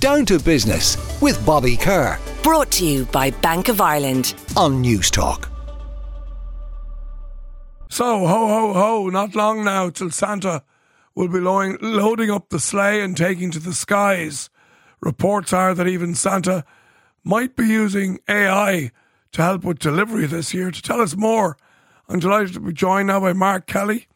Down to Business with Bobby Kerr Brought to you by Bank of Ireland. on Newstalk. So, ho, ho, ho, not long now till Santa will be loading, loading up the sleigh and taking to the skies. Reports are that even Santa might be using AI to help with delivery this year. To tell us more, I'm delighted to be joined now by Mark Kelly.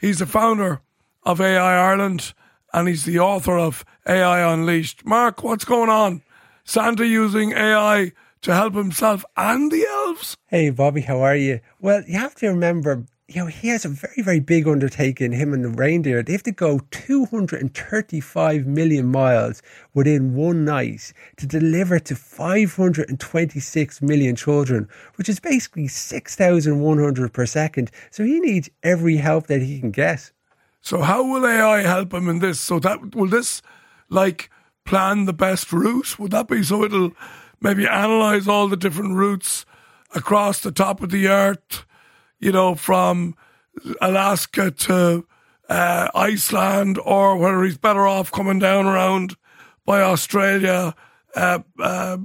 He's the founder of AI Ireland and he's the author of AI Unleashed. Mark, what's going on? Santa using AI to help himself and the elves? Hey, Bobby, how are you? Well, you have to remember, you know, he has a very, very big undertaking, him and the reindeer. They have to go 235 million miles within one night to deliver to 526 million children, which is basically 6,100 per second. So he needs every help that he can get. So how will AI help him in this? So that will this like plan the best route? Would that be so it'll maybe analyze all the different routes across the top of the earth, you know, from Alaska to uh, Iceland, or whether he's better off coming down around by Australia, uh, uh,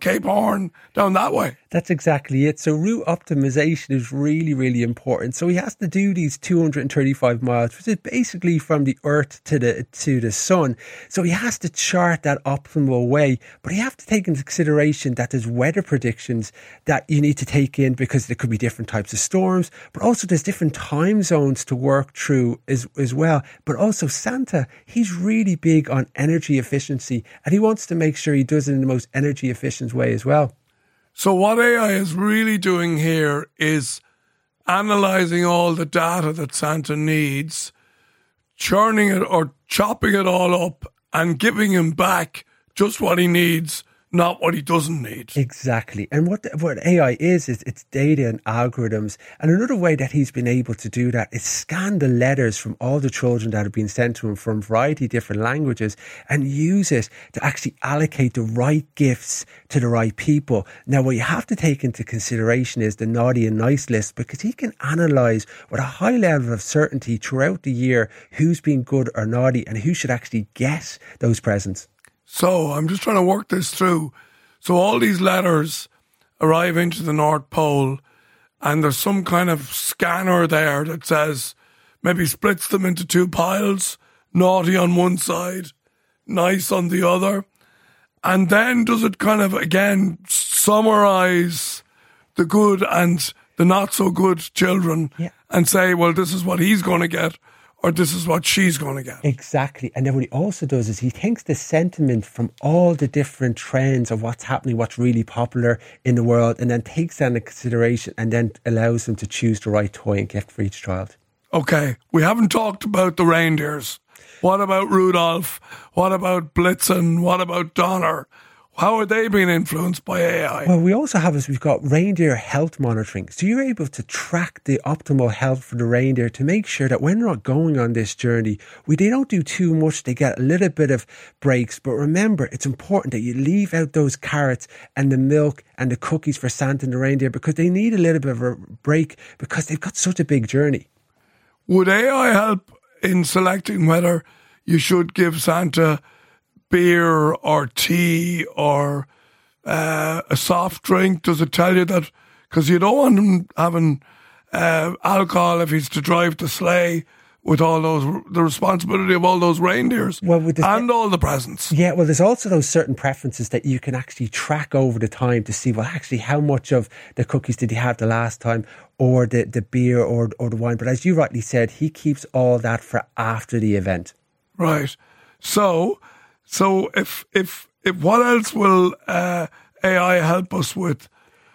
Cape Horn, down that way. That's exactly it. So route optimization is really, really important. So he has to do these 235 miles, which is basically from the earth to the to the sun. So he has to chart that optimal way. But you have to take into consideration that there's weather predictions that you need to take in because there could be different types of storms, but also there's different time zones to work through as, as well. But also Santa, he's really big on energy efficiency and he wants to make sure he does it in the most energy efficient way as well. So what AI is really doing here is analyzing all the data that Santa needs, churning it or chopping it all up and giving him back just what he needs, not what he doesn't need. Exactly. And what what AI is is it's data and algorithms. And another way that he's been able to do that is scan the letters from all the children that have been sent to him from a variety of different languages and use it to actually allocate the right gifts to the right people. Now what you have to take into consideration is the naughty and nice list because he can analyze with a high level of certainty throughout the year who's been good or naughty and who should actually get those presents. So I'm just trying to work this through. So all these letters arrive into the North Pole, and there's some kind of scanner there that says maybe splits them into two piles, naughty on one side, nice on the other. And then does it kind of again summarize the good and the not so good children Yeah. and say, well, this is what he's going to get or this is what she's going to get. Exactly. And then what he also does is he takes the sentiment from all the different trends of what's happening, what's really popular in the world, and then takes that into consideration and then allows them to choose the right toy and gift for each child. Okay, we haven't talked about the reindeers. What about Rudolph? What about Blitzen? What about Donner? How are they being influenced by AI? Well, we also have is we've got reindeer health monitoring. So you're able to track the optimal health for the reindeer to make sure that when they're not going on this journey, we they don't do too much. They get a little bit of breaks. But remember, it's important that you leave out those carrots and the milk and the cookies for Santa and the reindeer because they need a little bit of a break because they've got such a big journey. Would AI help in selecting whether you should give Santa beer or tea or uh, a soft drink? Does it tell you that? Because you don't want him having uh, alcohol if he's to drive the sleigh with all those the responsibility of all those reindeers Well, and all the presents. Yeah, well, there's also those certain preferences that you can actually track over the time to see, well, actually, how much of the cookies did he have the last time, or the, the beer, or, or the wine. But as you rightly said, he keeps all that for after the event. Right. So, so if if if what else will uh, AI help us with?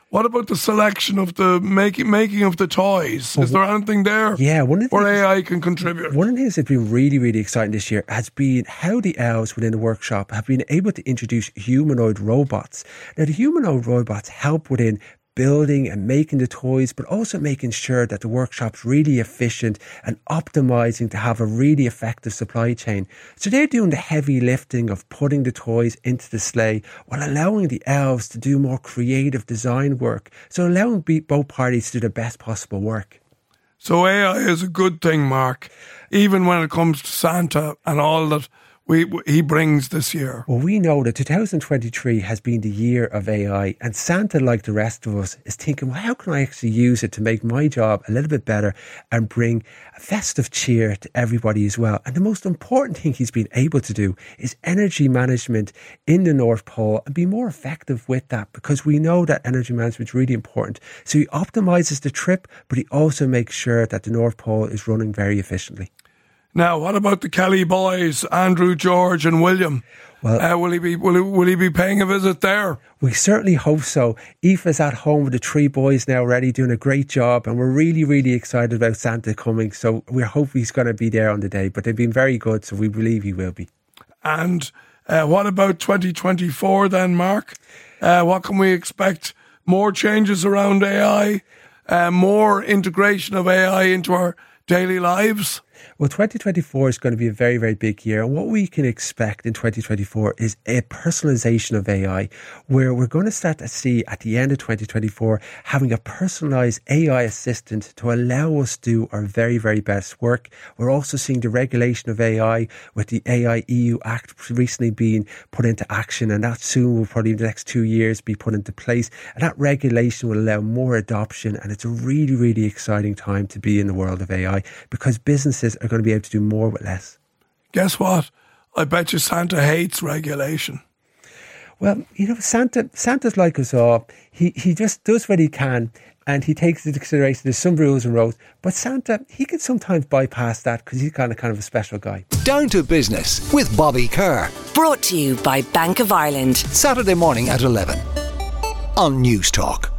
What about the selection of the making making of the toys? Is there anything there? Yeah, one of the where things- AI can contribute. One of the things that's been really, really exciting this year has been how the elves within the workshop have been able to introduce humanoid robots. Now, the humanoid robots help within building and making the toys, but also making sure that the workshop's really efficient and optimizing to have a really effective supply chain. So they're doing the heavy lifting of putting the toys into the sleigh while allowing the elves to do more creative design work. So allowing both parties to do the best possible work. So AI is a good thing, Mark, even when it comes to Santa and all that we, he brings this year? Well, we know that 2023 has been the year of AI, and Santa, like the rest of us, is thinking, well, how can I actually use it to make my job a little bit better and bring a festive cheer to everybody as well? And the most important thing he's been able to do is energy management in the North Pole and be more effective with that because we know that energy management is really important. So he optimizes the trip, but he also makes sure that the North Pole is running very efficiently. Now, what about the Kelly boys, Andrew, George, and William? Well, uh, will he be will he, will he be paying a visit there? We certainly hope so. Aoife's at home with the three boys now, ready, doing a great job, and we're really really excited about Santa coming. So we hope he's going to be there on the day. But they've been very good, so we believe he will be. And uh, what about 2024 then, Mark? Uh, what can we expect? More changes around AI, uh, more integration of AI into our daily lives. Well, 2024 is going to be a very, very big year. And what we can expect in 2024 is a personalization of AI, where we're going to start to see at the end of 2024 having a personalized AI assistant to allow us to do our very, very best work. We're also seeing the regulation of AI with the AI EU Act recently being put into action, and that soon will probably in the next two years be put into place. And that regulation will allow more adoption. And it's a really, really exciting time to be in the world of AI because businesses are going to be able to do more with less. Guess what? I bet you Santa hates regulation. Well, you know, Santa Santa's like us all. He he just does what he can and he takes into consideration there's some rules and roads. But Santa, he can sometimes bypass that because he's kind of kind of a special guy. Down to business with Bobby Kerr. Brought to you by Bank of Ireland. Saturday morning at 11 on Newstalk.